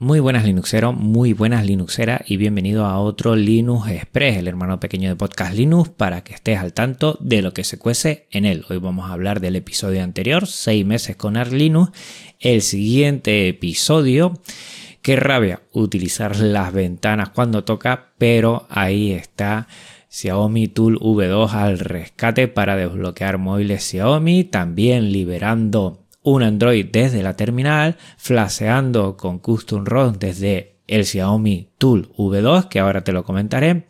Muy buenas Linuxeros, muy buenas Linuxeras y bienvenido a otro Linux Express, el hermano pequeño de Podcast Linux, para que estés al tanto de lo que se cuece en él. Hoy vamos a hablar del episodio anterior, 6 meses con Arch Linux. El siguiente episodio, qué rabia utilizar las ventanas cuando toca, pero ahí está Xiaomi Tool V2 al rescate para desbloquear móviles Xiaomi, también liberando un Android desde la terminal, flasheando con Custom ROM desde el Xiaomi Tool V2, que ahora te lo comentaré.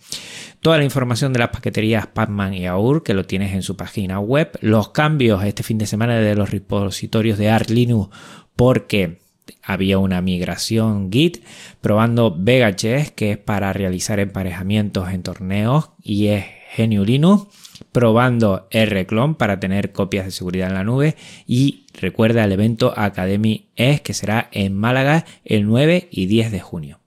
Toda la información de las paqueterías Pacman y AUR, que lo tienes en su página web. Los cambios este fin de semana de los repositorios de Arch Linux, porque había una migración Git, probando VegaChess, que es para realizar emparejamientos en torneos, y es GNU Linux probando Rclone para tener copias de seguridad en la nube y recuerda el evento Academy es que será en Málaga el 9 y 10 de junio.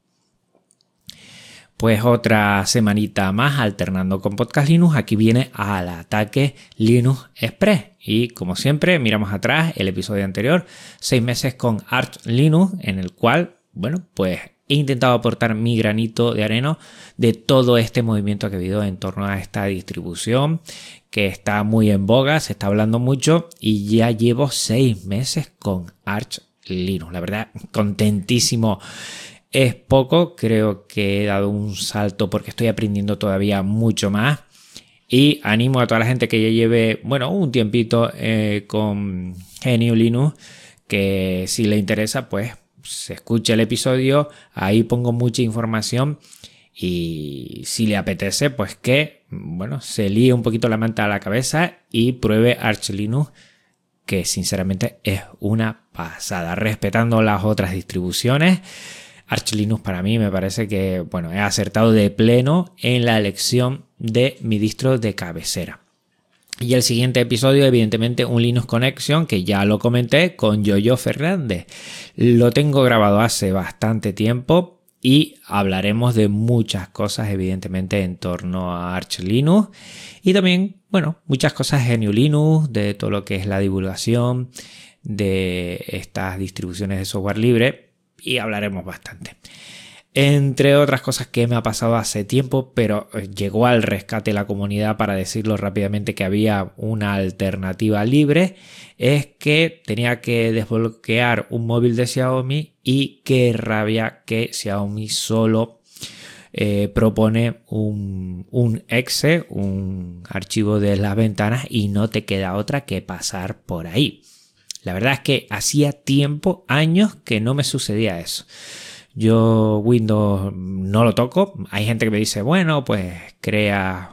Pues otra semanita más alternando con Podcast Linux, aquí viene al ataque Linux Express. Y como siempre, miramos atrás el episodio anterior, seis meses con Arch Linux, en el cual, bueno, pues he intentado aportar mi granito de arena de todo este movimiento que ha habido en torno a esta distribución que está muy en boga, se está hablando mucho y ya llevo seis meses con Arch Linux. La verdad, contentísimo. Es poco, creo que he dado un salto porque estoy aprendiendo todavía mucho más. Y animo a toda la gente que ya lleve, bueno, un tiempito eh, con GNU Linux, que si le interesa, pues se escucha el episodio, ahí pongo mucha información y si le apetece, pues que, bueno, se líe un poquito la manta a la cabeza y pruebe Arch Linux, que sinceramente es una pasada, respetando las otras distribuciones. Arch Linux para mí me parece que, bueno, he acertado de pleno en la elección de mi distro de cabecera. Y el siguiente episodio, evidentemente, un Linux Connection, que ya lo comenté con Yoyo Fernández. Lo tengo grabado hace bastante tiempo y hablaremos de muchas cosas, evidentemente, en torno a Arch Linux. Y también, bueno, muchas cosas en GNU Linux, de todo lo que es la divulgación de estas distribuciones de software libre. Y hablaremos bastante entre otras cosas que me ha pasado hace tiempo, pero eh, llegó al rescate la comunidad para decirlo rápidamente que había una alternativa libre, es que tenía que desbloquear un móvil de Xiaomi y qué rabia que Xiaomi solo eh, propone un, un, exe, un archivo de las ventanas y no te queda otra que pasar por ahí. La verdad es que hacía tiempo, años que no me sucedía eso. Yo Windows no lo toco. Hay gente que me dice, bueno, pues crea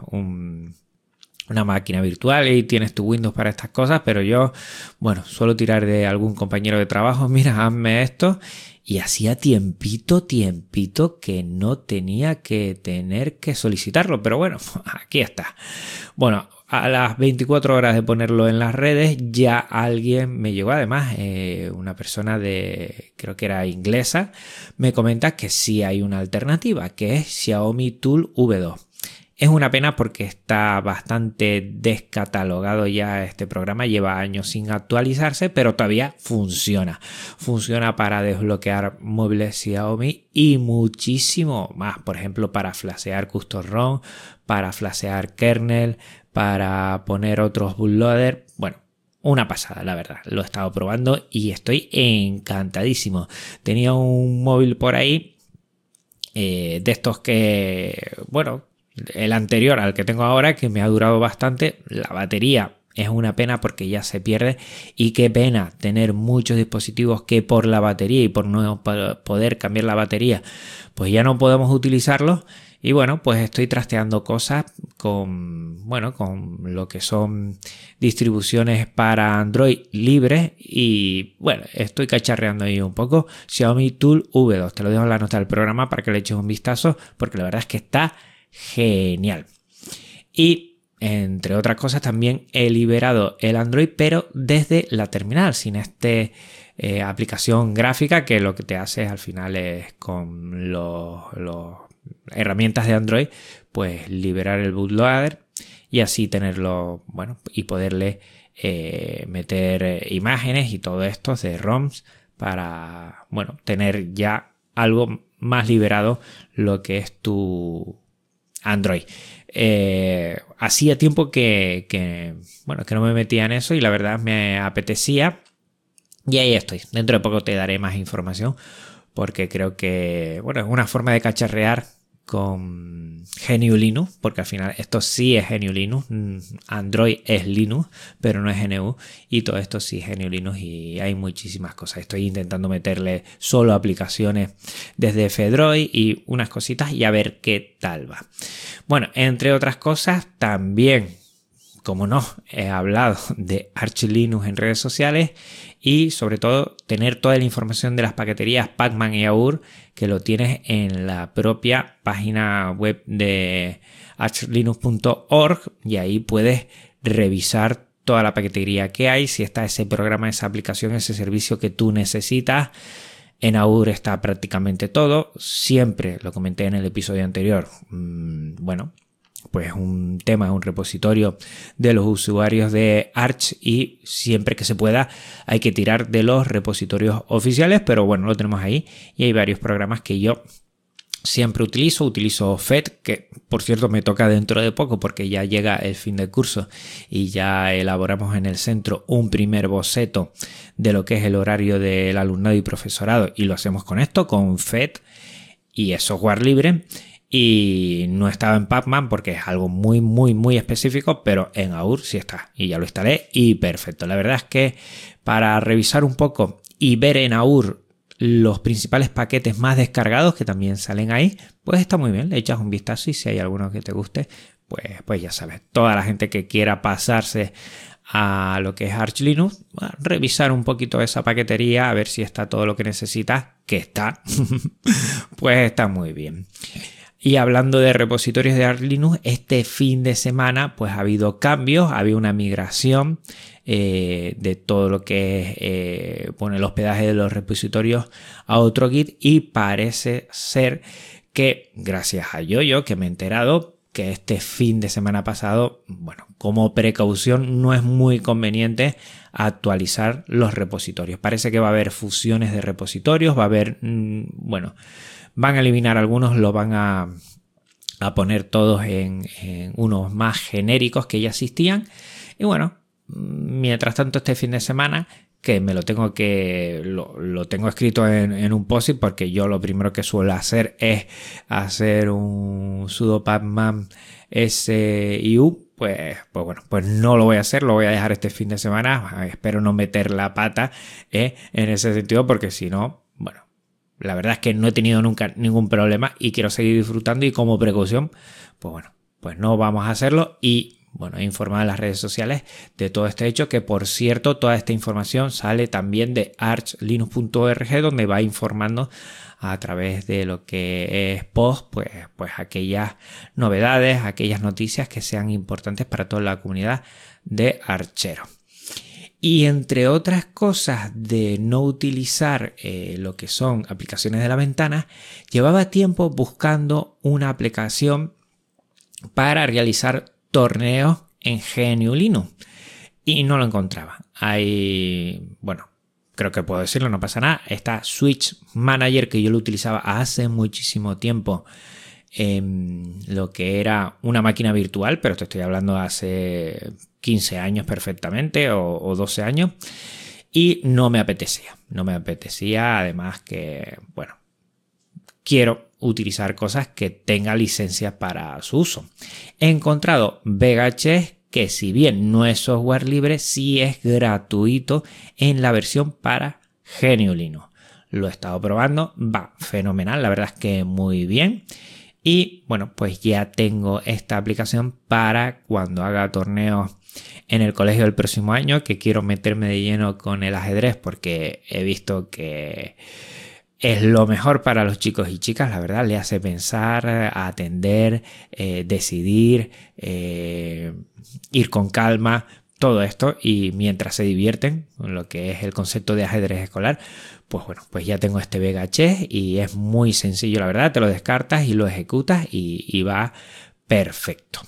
una máquina virtual y tienes tu Windows para estas cosas, pero yo, bueno, suelo tirar de algún compañero de trabajo, mira, hazme esto. Y hacía tiempito, tiempito que no tenía que tener que solicitarlo, pero bueno, aquí está. Bueno, a las 24 horas de ponerlo en las redes, ya alguien me llegó, además, eh, una persona de, creo que era inglesa, me comenta que sí hay una alternativa, que es Xiaomi Tool V2. Es una pena porque está bastante descatalogado ya este programa, lleva años sin actualizarse, pero todavía funciona. Funciona para desbloquear móviles Xiaomi y muchísimo más, por ejemplo, para flashear custom ROM, para flashear kernel, para poner otros bootloader. Bueno, una pasada, la verdad. Lo he estado probando y estoy encantadísimo. Tenía un móvil por ahí eh, de estos que, bueno, el anterior al que tengo ahora, que me ha durado bastante, la batería es una pena porque ya se pierde y qué pena tener muchos dispositivos que por la batería y por no poder cambiar la batería pues ya no podemos utilizarlos y bueno pues estoy trasteando cosas con bueno con lo que son distribuciones para Android libres y bueno estoy cacharreando ahí un poco. Xiaomi Tool V2 te lo dejo en la nota del programa para que le eches un vistazo porque la verdad es que está genial. Y entre otras cosas también he liberado el Android pero desde la terminal sin esta eh, aplicación gráfica que lo que te hace al final es con los, herramientas de Android pues liberar el bootloader y así tenerlo bueno y poderle eh, meter imágenes y todo esto de ROMs para bueno tener ya algo más liberado lo que es tu Android. Eh, hacía tiempo que, bueno, que no me metía en eso y la verdad me apetecía. Y ahí estoy. Dentro de poco te daré más información porque creo que, bueno, es una forma de cacharrear con GNU Linux, porque al final esto sí es GNU Linux, mm, Android es Linux, pero no es GNU, y todo esto sí es GNU Linux y hay muchísimas cosas. Estoy intentando meterle solo aplicaciones desde Fedroid y unas cositas y a ver qué tal va. Bueno, entre otras cosas, también como no, he hablado de Arch Linux en redes sociales y sobre todo tener toda la información de las paqueterías Pacman y AUR que lo tienes en la propia página web de archlinux.org y ahí puedes revisar toda la paquetería que hay, si está ese programa, esa aplicación, ese servicio que tú necesitas. En AUR está prácticamente todo. Siempre lo comenté en el episodio anterior. Mm, bueno, pues un tema, un repositorio de los usuarios de Arch y siempre que se pueda hay que tirar de los repositorios oficiales, pero bueno, lo tenemos ahí y hay varios programas que yo siempre utilizo, utilizo FED, que por cierto me toca dentro de poco porque ya llega el fin del curso y ya elaboramos en el centro un primer boceto de lo que es el horario del alumnado y profesorado. Y lo hacemos con esto, con FED y es software libre y no estaba en Pacman porque es algo muy muy muy específico pero en AUR sí está. Y ya lo instalé y perfecto. La verdad es que para revisar un poco y ver en AUR los principales paquetes más descargados que también salen ahí pues está muy bien. Le echas un vistazo y si hay alguno que te guste pues pues ya sabes. Toda la gente que quiera pasarse a lo que es Arch Linux, revisar un poquito esa paquetería, a ver si está todo lo que necesitas, que está, pues está muy bien. Y hablando de repositorios de Arch Linux, este fin de semana pues ha habido cambios, ha habido una migración eh, de todo lo que es eh, el hospedaje de los repositorios a otro Git y parece ser que gracias a Yoyo que me he enterado que este fin de semana pasado, bueno, como precaución no es muy conveniente actualizar los repositorios. Parece que va a haber fusiones de repositorios, va a haber, mm, bueno, Van a eliminar algunos, lo van a, poner todos en, unos más genéricos que ya existían. Y bueno, mientras tanto este fin de semana que me lo tengo que lo, tengo escrito en, un post porque yo lo primero que suelo hacer es hacer un sudo pacman siu pues, pues bueno, pues no lo voy a hacer, lo voy a dejar este fin de semana. Espero no meter la pata eh, en ese sentido, porque si no, la verdad es que no he tenido nunca ningún problema y quiero seguir disfrutando y como precaución, pues bueno, pues no vamos a hacerlo y bueno, he informado en las redes sociales de todo este hecho, que por cierto, toda esta información sale también de archlinux.org, donde va informando a través de lo que es post, pues, pues aquellas novedades, aquellas noticias que sean importantes para toda la comunidad de Archero. Y entre otras cosas de no utilizar eh, lo que son aplicaciones de la ventana, llevaba tiempo buscando una aplicación para realizar torneos en GNU Linux y no lo encontraba. Hay, bueno, creo que puedo decirlo, no pasa nada. Está Switch Manager que yo lo utilizaba hace muchísimo tiempo en lo que era una máquina virtual, pero te estoy hablando hace 15 años perfectamente o, 12 años y no me apetecía, no me apetecía, además que, bueno, quiero utilizar cosas que tenga licencia para su uso. He encontrado VegaChess que si bien no es software libre, sí es gratuito en la versión para GNU Linux. Lo he estado probando, va fenomenal, la verdad es que muy bien. Y bueno, pues ya tengo esta aplicación para cuando haga torneos en el colegio del próximo año, que quiero meterme de lleno con el ajedrez porque he visto que es lo mejor para los chicos y chicas, la verdad, le hace pensar, atender, eh, decidir, eh, ir con calma, todo esto y mientras se divierten con lo que es el concepto de ajedrez escolar, pues bueno, pues ya tengo este Vega Chess y es muy sencillo, la verdad, te lo descartas y lo ejecutas y va perfecto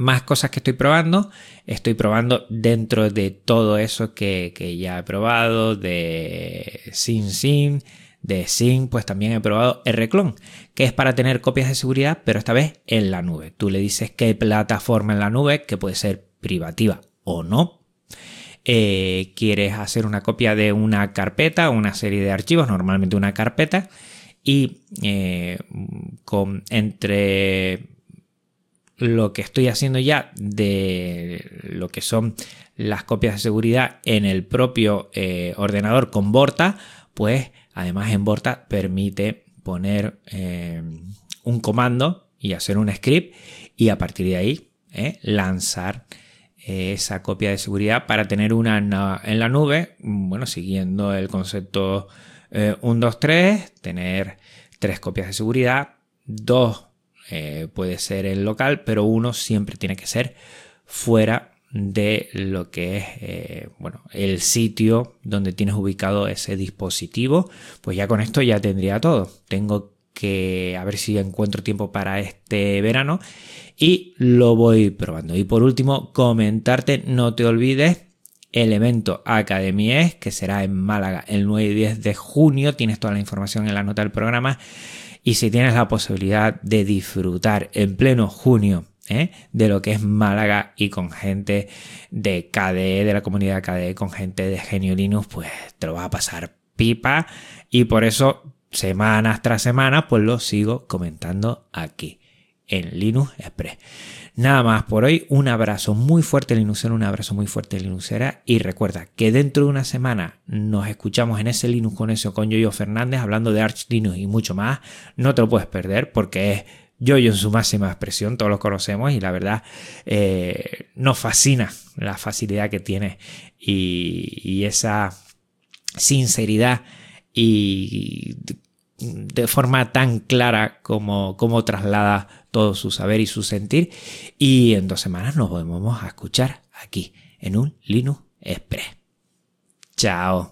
más cosas que estoy probando. Estoy probando dentro de todo eso que, ya he probado, de SimSim, De Sync, pues también he probado Rclone, que es para tener copias de seguridad, pero esta vez en la nube. Tú le dices qué plataforma en la nube, que puede ser privativa o no. Eh, quieres hacer una copia de una carpeta, una serie de archivos, normalmente una carpeta, y eh, con, entre lo que estoy haciendo ya de lo que son las copias de seguridad en el propio eh, ordenador con Borta, pues además en Borta permite poner un comando y hacer un script y a partir de ahí lanzar esa copia de seguridad para tener una en la nube, bueno, siguiendo el concepto 1, 2, 3, tener tres copias de seguridad, dos eh, puede ser el local, pero uno siempre tiene que ser fuera de lo que es eh, bueno, el sitio donde tienes ubicado ese dispositivo. Pues ya con esto ya tendría todo. Tengo que a ver si encuentro tiempo para este verano y lo voy probando. Y por último, comentarte, no te olvides el evento Academia que será en Málaga el 9 y 10 de junio. Tienes toda la información en la nota del programa. Y si tienes la posibilidad de disfrutar en pleno junio ¿eh? de lo que es Málaga y con gente de KDE, de la comunidad KDE, con gente de Genio Linux, pues te lo vas a pasar pipa. Y por eso, semanas tras semanas, pues lo sigo comentando aquí en Linux Express. Nada más por hoy, un abrazo muy fuerte Linuxero, un abrazo muy fuerte Linuxera y recuerda que dentro de una semana nos escuchamos en ese Linux con eso con Yoyo Fernández hablando de Arch Linux y mucho más. No te lo puedes perder porque es Yoyo en su máxima expresión, todos lo conocemos y la verdad eh, nos fascina la facilidad que tiene y, esa sinceridad y de forma tan clara como, como traslada todo su saber y su sentir. Y en dos semanas nos volvemos a escuchar aquí en un Linux Express. Chao.